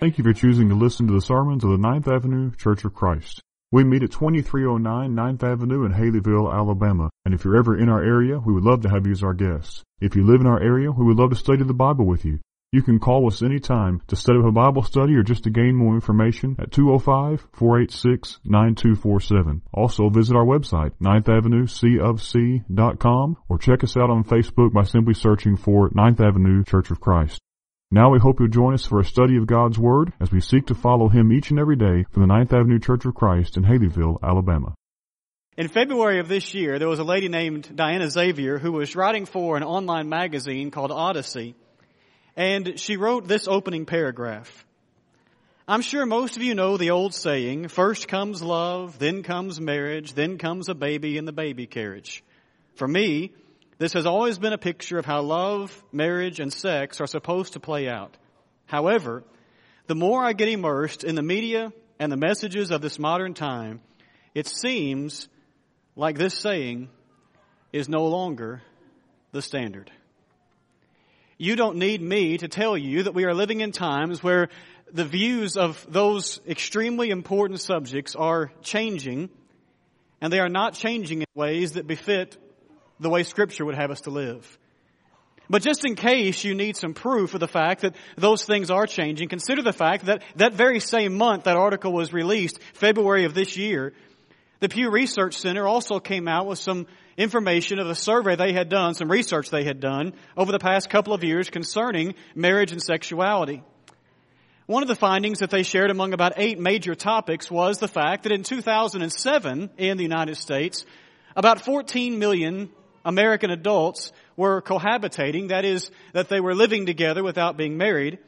Thank you for choosing to listen to the sermons of the Ninth Avenue Church of Christ. We meet at 2309 9th Avenue in Haleyville, Alabama, and if you're ever in our area, we would love to have you as our guest. If you live in our area, we would love to study the Bible with you. You can call us anytime to set up a Bible study or just to gain more information at 205-486-9247. Also visit our website, 9th Avenue C or check us out on Facebook by simply searching for 9th Avenue Church of Christ. Now we hope you'll join us for a study of God's Word as we seek to follow Him each and every day from the Ninth Avenue Church of Christ in Haleyville, Alabama. In February of this year, there was a lady named Diana Xavier who was writing for an online magazine called Odyssey, and she wrote this opening paragraph. I'm sure most of you know the old saying, first comes love, then comes marriage, then comes a baby in the baby carriage. For me, this has always been a picture of how love, marriage, and sex are supposed to play out. However, the more I get immersed in the media and the messages of this modern time, it seems like this saying is no longer the standard. You don't need me to tell you that we are living in times where the views of those extremely important subjects are changing, and they are not changing in ways that befit the way Scripture would have us to live. But just in case you need some proof of the fact that those things are changing, consider the fact that that very same month that article was released, February of this year, the Pew Research Center also came out with some information of a survey they had done, some research they had done over the past couple of years concerning marriage and sexuality. One of the findings that they shared among about eight major topics was the fact that in 2007 in the United States, about 14 million American adults were cohabitating, that is, that they were living together without being married.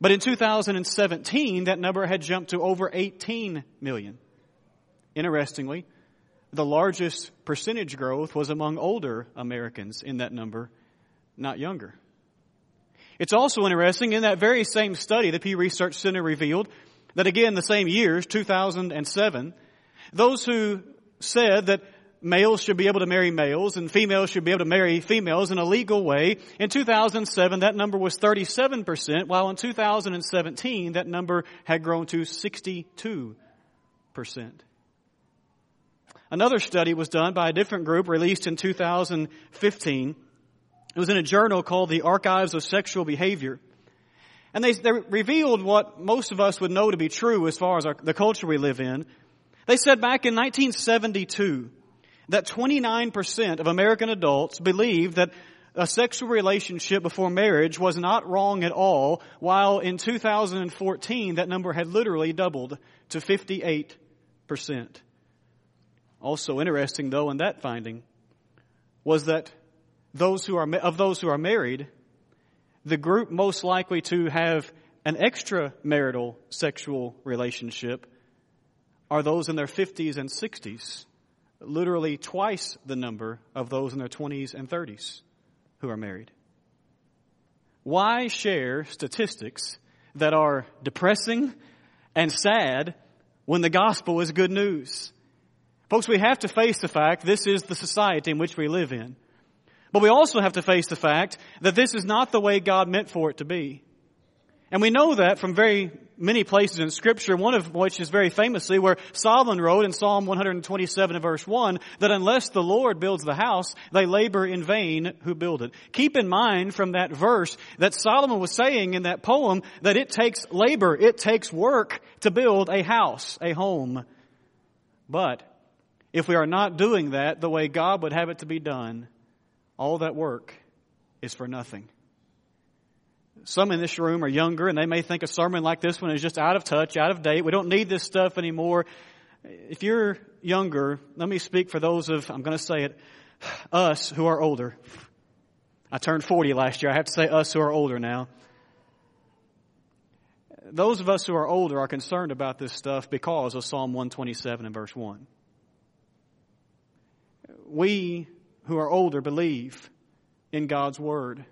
But in 2017, that number had jumped to over 18 million. Interestingly, the largest percentage growth was among older Americans in that number, not younger. It's also interesting in that very same study, the Pew Research Center revealed that again, the same years, 2007, those who said that males should be able to marry males and females should be able to marry females in a legal way. In 2007, that number was 37%, while in 2017, that number had grown to 62%. Another study was done by a different group released in 2015. It was in a journal called the Archives of Sexual Behavior. And they, they revealed what most of us would know to be true as far as our, the culture we live in. They said back in 1972, that 29% of American adults believed that a sexual relationship before marriage was not wrong at all, while in 2014 that number had literally doubled to 58%. Also interesting though in that finding was that those who are, of those who are married, the group most likely to have an extramarital sexual relationship are those in their 50s and 60s literally twice the number of those in their 20s and 30s who are married. Why share statistics that are depressing and sad when the gospel is good news? Folks, we have to face the fact this is the society in which we live in. But we also have to face the fact that this is not the way God meant for it to be. And we know that from very many places in scripture, one of which is very famously where Solomon wrote in Psalm 127 verse 1 that unless the Lord builds the house, they labor in vain who build it. Keep in mind from that verse that Solomon was saying in that poem that it takes labor, it takes work to build a house, a home. But if we are not doing that the way God would have it to be done, all that work is for nothing. Some in this room are younger and they may think a sermon like this one is just out of touch, out of date. We don't need this stuff anymore. If you're younger, let me speak for those of, I'm going to say it, us who are older. I turned 40 last year. I have to say us who are older now. Those of us who are older are concerned about this stuff because of Psalm 127 and verse 1. We who are older believe in God's Word.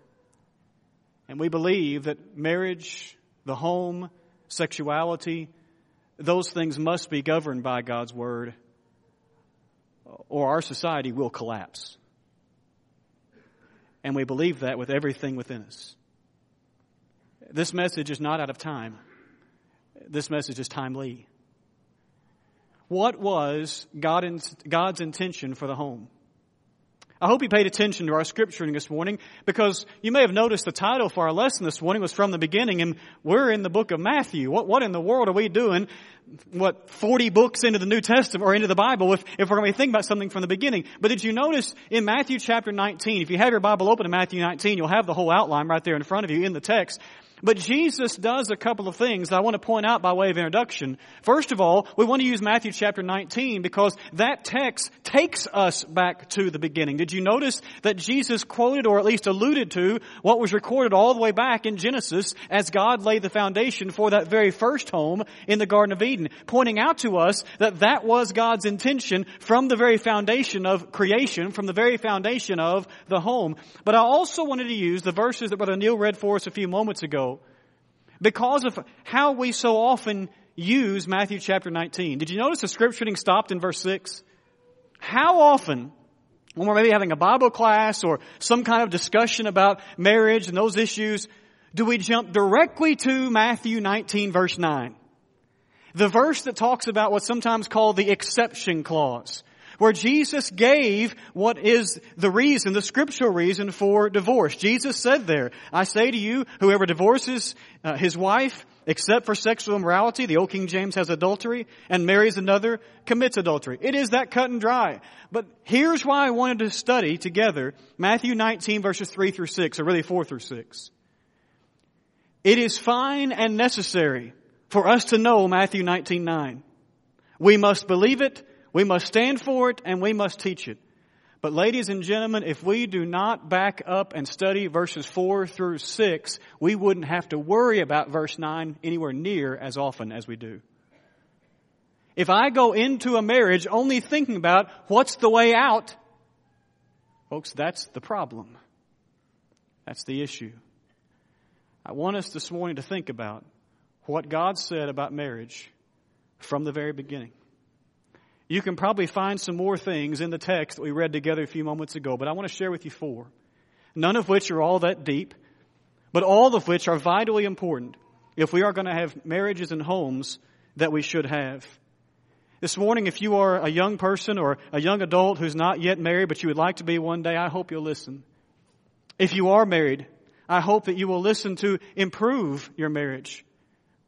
And we believe that marriage, the home, sexuality, those things must be governed by God's Word, or our society will collapse. And we believe that with everything within us. This message is not out of time. This message is timely. What was God's intention for the home? I hope you paid attention to our scripture this morning because you may have noticed the title for our lesson this morning was from the beginning and we're in the book of Matthew. What, what in the world are we doing? What, 40 books into the New Testament or into the Bible if, if we're going to be thinking about something from the beginning. But did you notice in Matthew chapter 19, if you have your Bible open in Matthew 19, you'll have the whole outline right there in front of you in the text. But Jesus does a couple of things I want to point out by way of introduction. First of all, we want to use Matthew chapter 19 because that text takes us back to the beginning. Did you notice that Jesus quoted or at least alluded to what was recorded all the way back in Genesis as God laid the foundation for that very first home in the Garden of Eden, pointing out to us that that was God's intention from the very foundation of creation, from the very foundation of the home. But I also wanted to use the verses that Brother Neil read for us a few moments ago because of how we so often use Matthew chapter 19. Did you notice the scripture reading stopped in verse 6? How often, when we're maybe having a Bible class or some kind of discussion about marriage and those issues, do we jump directly to Matthew 19 verse 9? The verse that talks about what's sometimes called the exception clause where Jesus gave what is the reason, the scriptural reason for divorce. Jesus said there, I say to you, whoever divorces uh, his wife, except for sexual immorality, the old King James has adultery, and marries another, commits adultery. It is that cut and dry. But here's why I wanted to study together Matthew 19 verses 3 through 6, or really 4 through 6. It is fine and necessary for us to know Matthew 19 9. We must believe it we must stand for it and we must teach it. But ladies and gentlemen, if we do not back up and study verses 4 through 6, we wouldn't have to worry about verse 9 anywhere near as often as we do. If I go into a marriage only thinking about what's the way out, folks, that's the problem. That's the issue. I want us this morning to think about what God said about marriage from the very beginning. You can probably find some more things in the text that we read together a few moments ago, but I want to share with you four. None of which are all that deep, but all of which are vitally important if we are going to have marriages and homes that we should have. This morning, if you are a young person or a young adult who's not yet married, but you would like to be one day, I hope you'll listen. If you are married, I hope that you will listen to improve your marriage.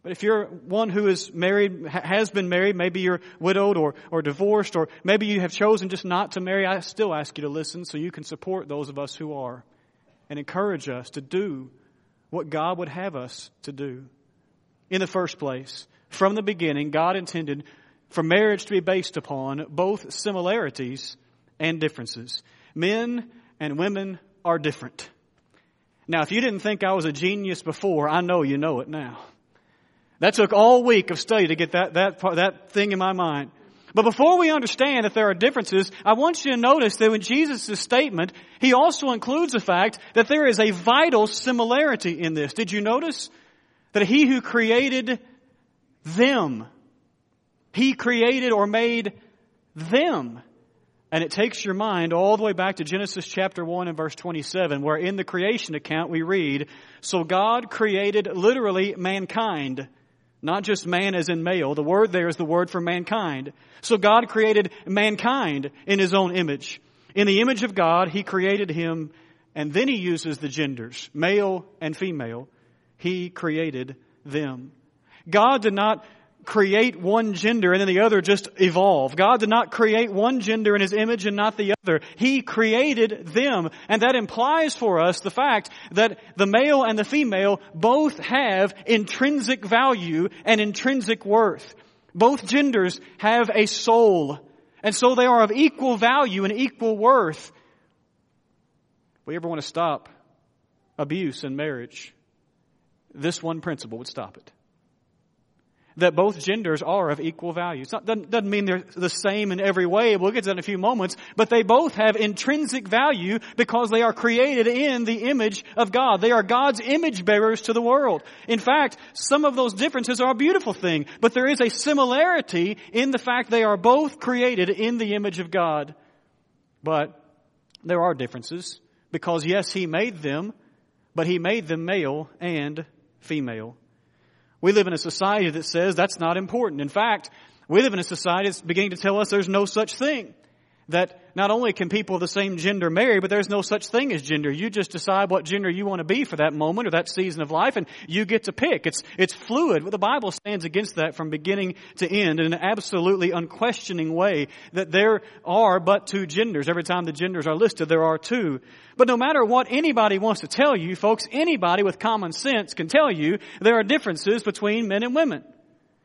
But if you're one who is married, has been married, maybe you're widowed or, or divorced, or maybe you have chosen just not to marry, I still ask you to listen so you can support those of us who are and encourage us to do what God would have us to do. In the first place, from the beginning, God intended for marriage to be based upon both similarities and differences. Men and women are different. Now, if you didn't think I was a genius before, I know you know it now. That took all week of study to get that, that, that thing in my mind. But before we understand that there are differences, I want you to notice that in Jesus' statement, he also includes the fact that there is a vital similarity in this. Did you notice? That he who created them, he created or made them. And it takes your mind all the way back to Genesis chapter 1 and verse 27, where in the creation account we read, So God created literally mankind not just man as in male. The word there is the word for mankind. So God created mankind in His own image. In the image of God, He created him, and then He uses the genders, male and female. He created them. God did not create one gender and then the other just evolve. God did not create one gender in His image and not the other. He created them. And that implies for us the fact that the male and the female both have intrinsic value and intrinsic worth. Both genders have a soul. And so they are of equal value and equal worth. We ever want to stop abuse in marriage, this one principle would stop it. That both genders are of equal value. It doesn't, doesn't mean they're the same in every way. We'll get to that in a few moments. But they both have intrinsic value because they are created in the image of God. They are God's image bearers to the world. In fact, some of those differences are a beautiful thing, but there is a similarity in the fact they are both created in the image of God. But there are differences because yes, He made them, but He made them male and female. We live in a society that says that's not important. In fact, we live in a society that's beginning to tell us there's no such thing. That not only can people of the same gender marry, but there's no such thing as gender. You just decide what gender you want to be for that moment or that season of life, and you get to pick. It's, it's fluid. The Bible stands against that from beginning to end in an absolutely unquestioning way that there are but two genders. Every time the genders are listed, there are two. But no matter what anybody wants to tell you, folks, anybody with common sense can tell you there are differences between men and women.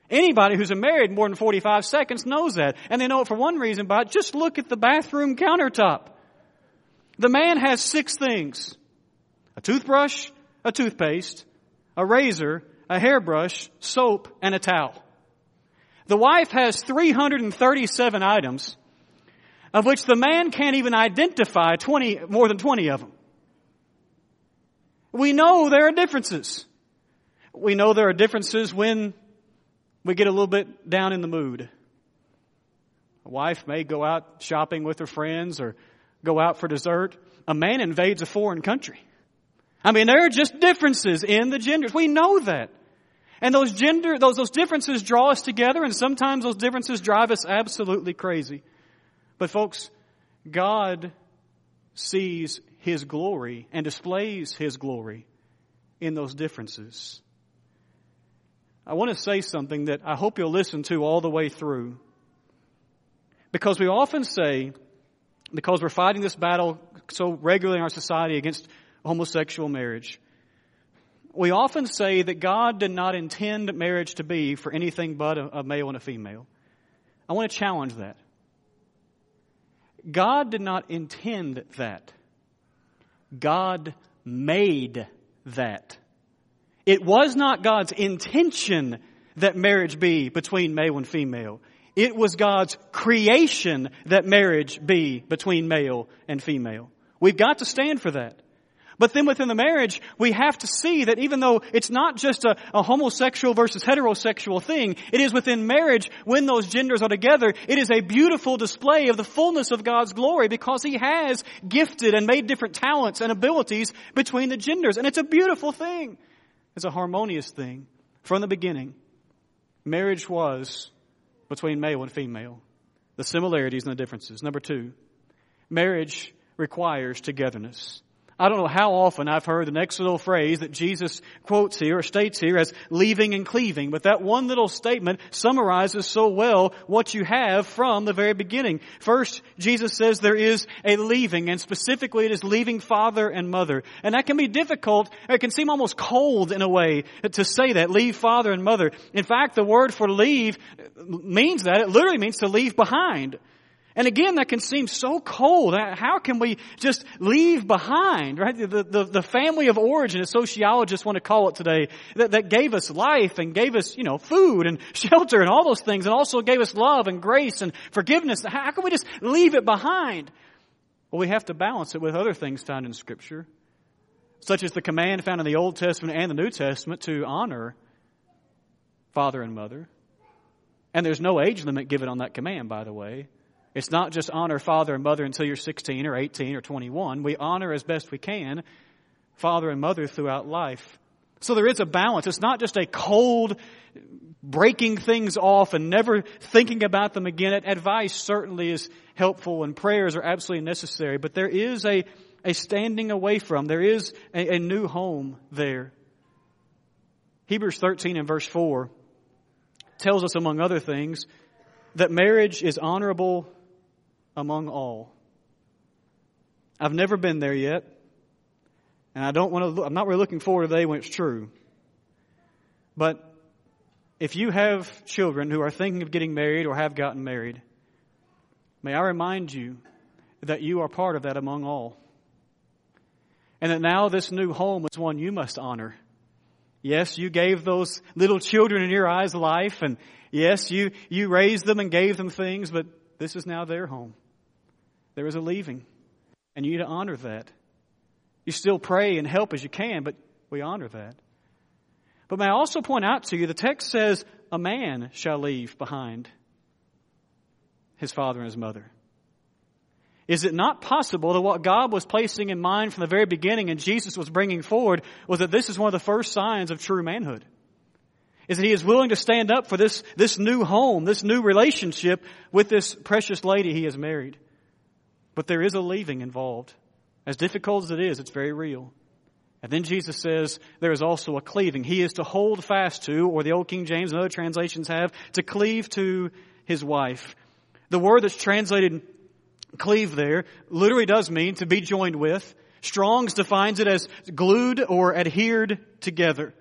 Anybody who's married more than 45 seconds knows that. And they know it for one reason, but just look at the bathroom countertop. The man has six things. A toothbrush, a toothpaste, a razor, a hairbrush, soap, and a towel. The wife has 337 items, of which the man can't even identify 20, more than 20 of them. We know there are differences. We know there are differences when we get a little bit down in the mood. A wife may go out shopping with her friends or go out for dessert. A man invades a foreign country. I mean, there are just differences in the genders. We know that. And those gender, those, those differences draw us together and sometimes those differences drive us absolutely crazy. But folks, God sees His glory and displays His glory in those differences. I want to say something that I hope you'll listen to all the way through. Because we often say, because we're fighting this battle so regularly in our society against homosexual marriage, we often say that God did not intend marriage to be for anything but a, a male and a female. I want to challenge that. God did not intend that. God made that. It was not God's intention that marriage be between male and female. It was God's creation that marriage be between male and female. We've got to stand for that. But then within the marriage, we have to see that even though it's not just a, a, homosexual versus heterosexual thing, it is within marriage, when those genders are together, it is a beautiful display of the fullness of God's glory because He has gifted and made different talents and abilities between the genders. And it's a beautiful thing is a harmonious thing. From the beginning, marriage was between male and female. The similarities and the differences. Number two, marriage requires togetherness. I don't know how often I've heard the next little phrase that Jesus quotes here or states here as leaving and cleaving, but that one little statement summarizes so well what you have from the very beginning. First, Jesus says there is a leaving, and specifically it is leaving father and mother. And that can be difficult, it can seem almost cold in a way to say that, leave father and mother. In fact, the word for leave means that, it literally means to leave behind. And again, that can seem so cold. How can we just leave behind, right? The, the, the family of origin, as sociologists want to call it today, that, that gave us life and gave us, you know, food and shelter and all those things and also gave us love and grace and forgiveness. How can we just leave it behind? Well, we have to balance it with other things found in scripture, such as the command found in the Old Testament and the New Testament to honor father and mother. And there's no age limit given on that command, by the way. It's not just honor father and mother until you're 16 or 18 or 21. We honor as best we can father and mother throughout life. So there is a balance. It's not just a cold breaking things off and never thinking about them again. Advice certainly is helpful and prayers are absolutely necessary, but there is a, a standing away from. There is a, a new home there. Hebrews 13 and verse 4 tells us, among other things, that marriage is honorable among all. I've never been there yet, and I don't want to. I'm not really looking forward to the day when it's true. But if you have children who are thinking of getting married or have gotten married, may I remind you that you are part of that among all. And that now this new home is one you must honor. Yes, you gave those little children in your eyes life and yes, you, you raised them and gave them things, but this is now their home. There is a leaving and you need to honor that. You still pray and help as you can, but we honor that. But may I also point out to you, the text says, a man shall leave behind his father and his mother. Is it not possible that what God was placing in mind from the very beginning and Jesus was bringing forward was that this is one of the first signs of true manhood? Is that he is willing to stand up for this, this new home, this new relationship with this precious lady he has married. But there is a leaving involved. As difficult as it is, it's very real. And then Jesus says there is also a cleaving. He is to hold fast to, or the Old King James and other translations have, to cleave to his wife. The word that's translated cleave there literally does mean to be joined with. Strong's defines it as glued or adhered together.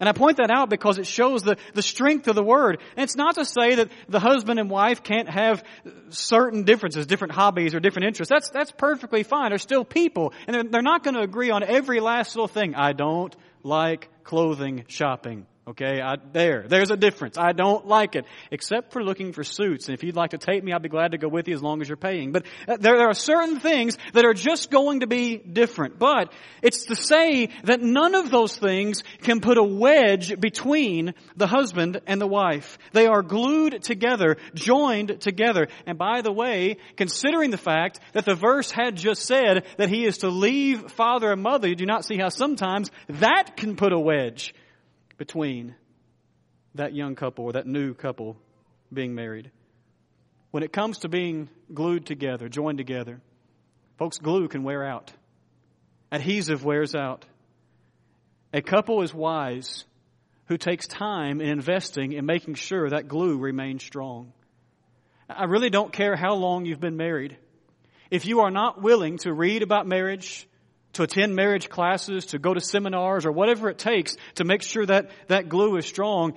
And I point that out because it shows the, the strength of the word. And it's not to say that the husband and wife can't have certain differences, different hobbies or different interests. That's, that's perfectly fine. They're still people. And they're, they're not going to agree on every last little thing. I don't like clothing shopping. Okay, I, there, there's a difference. I don't like it, except for looking for suits. And if you'd like to take me, I'd be glad to go with you as long as you're paying. But uh, there, there are certain things that are just going to be different. But it's to say that none of those things can put a wedge between the husband and the wife. They are glued together, joined together. And by the way, considering the fact that the verse had just said that he is to leave father and mother, you do not see how sometimes that can put a wedge between that young couple or that new couple being married. When it comes to being glued together, joined together, folks, glue can wear out. Adhesive wears out. A couple is wise who takes time in investing in making sure that glue remains strong. I really don't care how long you've been married. If you are not willing to read about marriage, to attend marriage classes, to go to seminars, or whatever it takes to make sure that that glue is strong,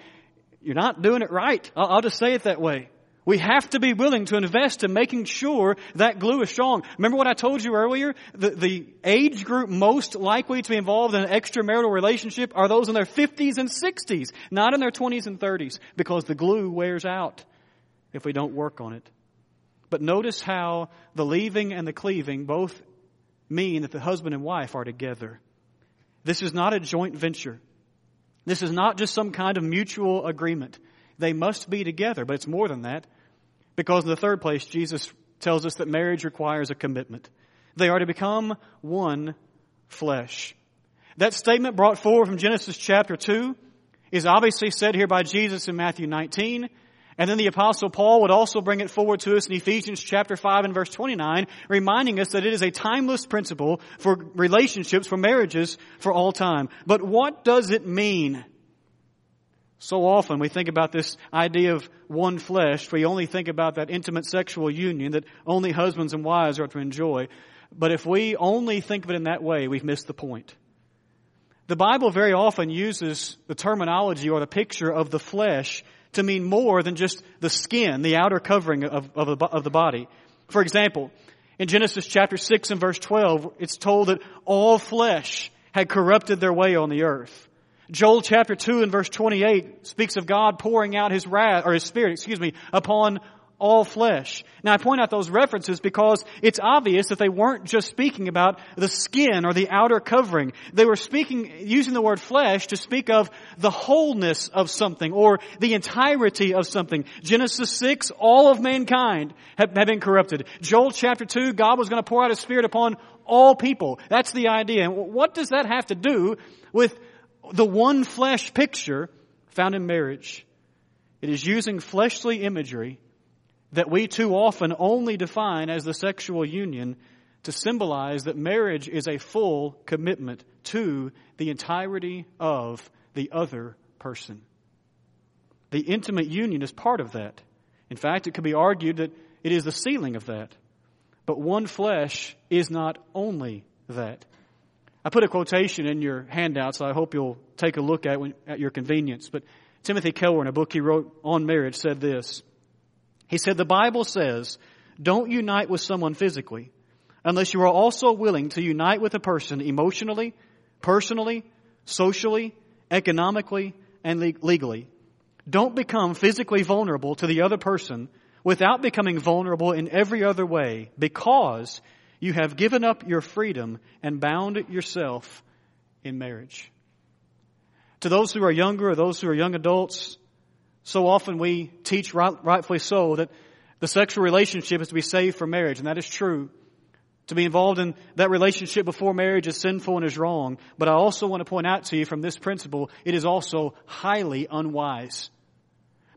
you're not doing it right. I'll, I'll just say it that way. We have to be willing to invest in making sure that glue is strong. Remember what I told you earlier? The, the age group most likely to be involved in an extramarital relationship are those in their 50s and 60s, not in their 20s and 30s, because the glue wears out if we don't work on it. But notice how the leaving and the cleaving both mean that the husband and wife are together. This is not a joint venture. This is not just some kind of mutual agreement. They must be together, but it's more than that. Because in the third place, Jesus tells us that marriage requires a commitment. They are to become one flesh. That statement brought forward from Genesis chapter 2 is obviously said here by Jesus in Matthew 19. And then the apostle Paul would also bring it forward to us in Ephesians chapter 5 and verse 29, reminding us that it is a timeless principle for relationships, for marriages, for all time. But what does it mean? So often we think about this idea of one flesh. We only think about that intimate sexual union that only husbands and wives are to enjoy. But if we only think of it in that way, we've missed the point. The Bible very often uses the terminology or the picture of the flesh to mean more than just the skin, the outer covering of, of, of the body. For example, in Genesis chapter 6 and verse 12, it's told that all flesh had corrupted their way on the earth. Joel chapter 2 and verse 28 speaks of God pouring out his wrath, or his spirit, excuse me, upon all flesh. Now I point out those references because it's obvious that they weren't just speaking about the skin or the outer covering. They were speaking, using the word flesh to speak of the wholeness of something or the entirety of something. Genesis 6, all of mankind have, have been corrupted. Joel chapter 2, God was going to pour out His Spirit upon all people. That's the idea. And what does that have to do with the one flesh picture found in marriage? It is using fleshly imagery that we too often only define as the sexual union to symbolize that marriage is a full commitment to the entirety of the other person. The intimate union is part of that. In fact, it could be argued that it is the sealing of that. But one flesh is not only that. I put a quotation in your handout, so I hope you'll take a look at at your convenience. But Timothy Keller, in a book he wrote on marriage, said this. He said, the Bible says, don't unite with someone physically unless you are also willing to unite with a person emotionally, personally, socially, economically, and legally. Don't become physically vulnerable to the other person without becoming vulnerable in every other way because you have given up your freedom and bound yourself in marriage. To those who are younger or those who are young adults, so often we teach right, rightfully so that the sexual relationship is to be saved for marriage, and that is true. To be involved in that relationship before marriage is sinful and is wrong. But I also want to point out to you from this principle, it is also highly unwise.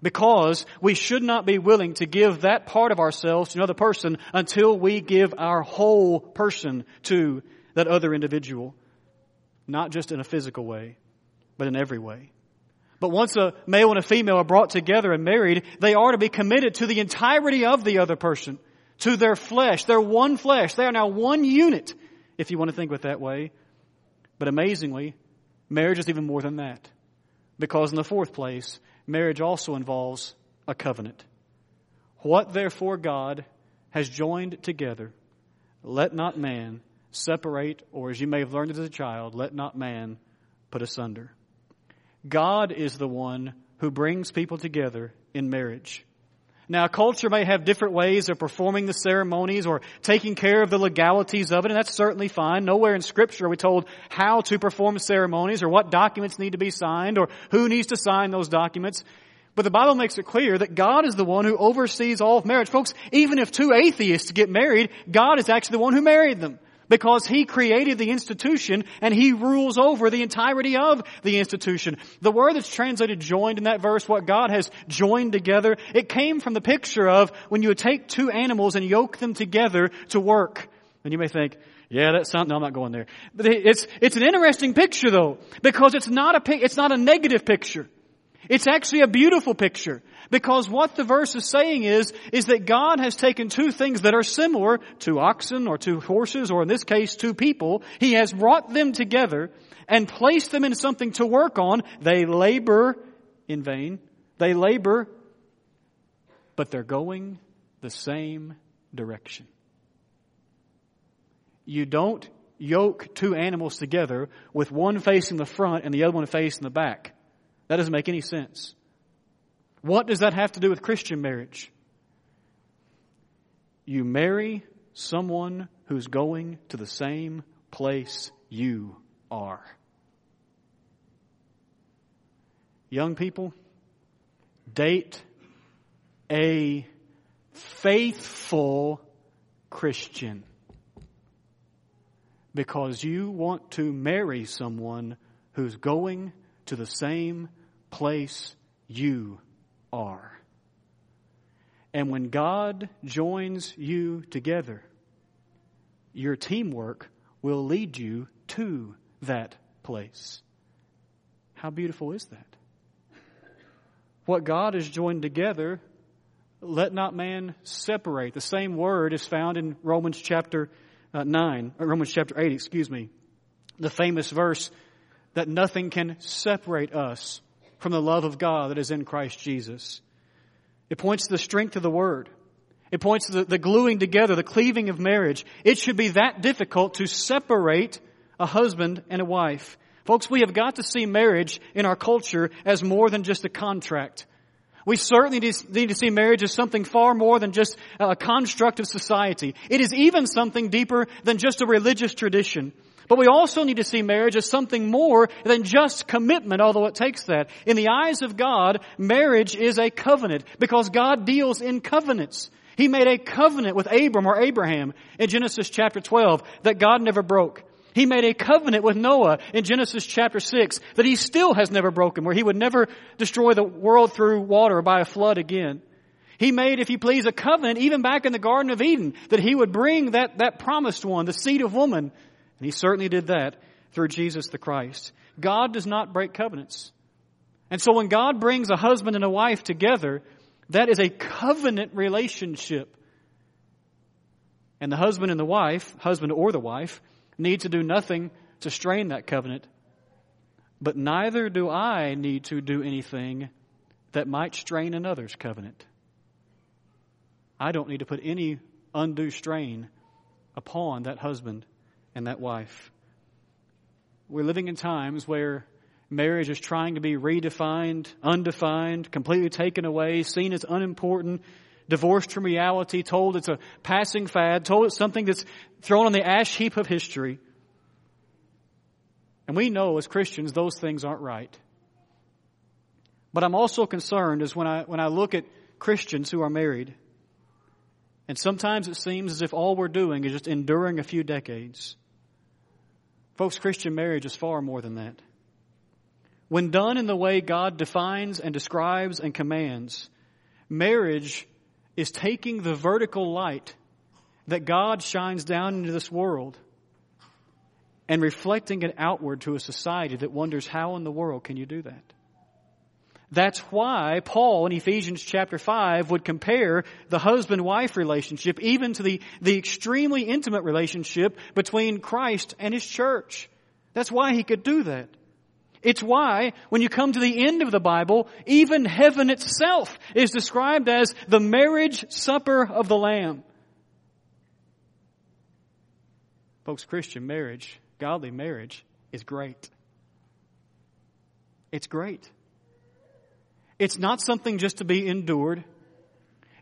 Because we should not be willing to give that part of ourselves to another person until we give our whole person to that other individual. Not just in a physical way, but in every way. But once a male and a female are brought together and married, they are to be committed to the entirety of the other person to their flesh. They're one flesh. They are now one unit, if you want to think of it that way. But amazingly, marriage is even more than that. Because in the fourth place, marriage also involves a covenant. What therefore God has joined together, let not man separate, or as you may have learned as a child, let not man put asunder. God is the one who brings people together in marriage. Now, culture may have different ways of performing the ceremonies or taking care of the legalities of it, and that's certainly fine. Nowhere in Scripture are we told how to perform ceremonies or what documents need to be signed or who needs to sign those documents. But the Bible makes it clear that God is the one who oversees all of marriage. Folks, even if two atheists get married, God is actually the one who married them because he created the institution and he rules over the entirety of the institution. The word that's translated joined in that verse, what God has joined together, it came from the picture of when you would take two animals and yoke them together to work. And you may think, yeah, that's something. No, I'm not going there. But it's, it's an interesting picture though, because it's not a, it's not a negative picture. It's actually a beautiful picture. Because what the verse is saying is, is that God has taken two things that are similar, two oxen or two horses, or in this case, two people. He has brought them together and placed them in something to work on. They labor in vain. They labor, but they're going the same direction. You don't yoke two animals together with one facing the front and the other one facing the back. That doesn't make any sense. What does that have to do with Christian marriage? You marry someone who's going to the same place you are. Young people, date a faithful Christian because you want to marry someone who's going to the same place you are. And when God joins you together, your teamwork will lead you to that place. How beautiful is that? What God has joined together, let not man separate. The same word is found in Romans chapter uh, 9, or Romans chapter 8, excuse me. The famous verse that nothing can separate us from the love of God that is in Christ Jesus. It points to the strength of the Word. It points to the, the gluing together, the cleaving of marriage. It should be that difficult to separate a husband and a wife. Folks, we have got to see marriage in our culture as more than just a contract. We certainly need to see marriage as something far more than just a construct of society. It is even something deeper than just a religious tradition. But we also need to see marriage as something more than just commitment, although it takes that. In the eyes of God, marriage is a covenant because God deals in covenants. He made a covenant with Abram or Abraham in Genesis chapter 12 that God never broke. He made a covenant with Noah in Genesis chapter 6 that he still has never broken, where he would never destroy the world through water by a flood again. He made, if you please, a covenant even back in the Garden of Eden that he would bring that, that promised one, the seed of woman, and he certainly did that through Jesus the Christ. God does not break covenants. And so when God brings a husband and a wife together, that is a covenant relationship. And the husband and the wife, husband or the wife, need to do nothing to strain that covenant. But neither do I need to do anything that might strain another's covenant. I don't need to put any undue strain upon that husband and that wife. We're living in times where Marriage is trying to be redefined, undefined, completely taken away, seen as unimportant, divorced from reality, told it's a passing fad, told it's something that's thrown on the ash heap of history. And we know as Christians those things aren't right. But I'm also concerned as when I, when I look at Christians who are married, and sometimes it seems as if all we're doing is just enduring a few decades. Folks, Christian marriage is far more than that. When done in the way God defines and describes and commands, marriage is taking the vertical light that God shines down into this world and reflecting it outward to a society that wonders how in the world can you do that? That's why Paul in Ephesians chapter 5 would compare the husband-wife relationship even to the, the extremely intimate relationship between Christ and His church. That's why he could do that. It's why, when you come to the end of the Bible, even heaven itself is described as the marriage supper of the Lamb. Folks, Christian marriage, godly marriage, is great. It's great. It's not something just to be endured.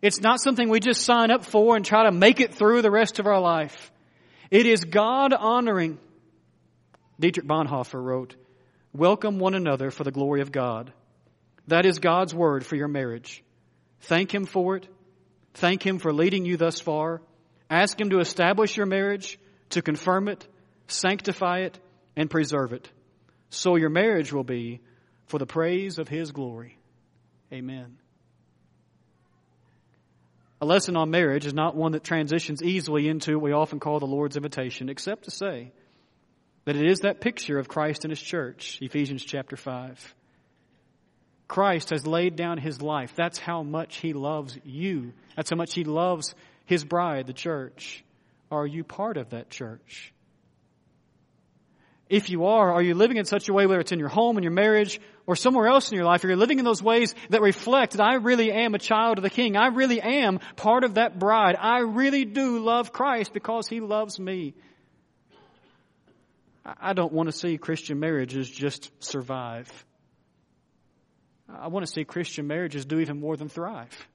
It's not something we just sign up for and try to make it through the rest of our life. It is God honoring. Dietrich Bonhoeffer wrote, Welcome one another for the glory of God. That is God's word for your marriage. Thank Him for it. Thank Him for leading you thus far. Ask Him to establish your marriage, to confirm it, sanctify it, and preserve it. So your marriage will be for the praise of His glory. Amen. A lesson on marriage is not one that transitions easily into what we often call the Lord's invitation, except to say that it is that picture of Christ and His church, Ephesians chapter 5. Christ has laid down His life. That's how much He loves you. That's how much He loves His bride, the church. Are you part of that church? If you are, are you living in such a way, whether it's in your home, in your marriage, or somewhere else in your life, you're living in those ways that reflect that I really am a child of the King? I really am part of that bride. I really do love Christ because He loves me. I don't want to see Christian marriages just survive. I want to see Christian marriages do even more than thrive.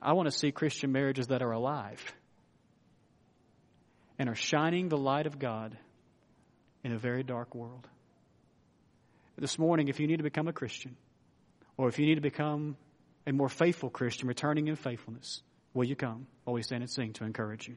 I want to see Christian marriages that are alive and are shining the light of God in a very dark world. This morning, if you need to become a Christian, or if you need to become a more faithful Christian, returning in faithfulness, will you come? Always stand and sing to encourage you.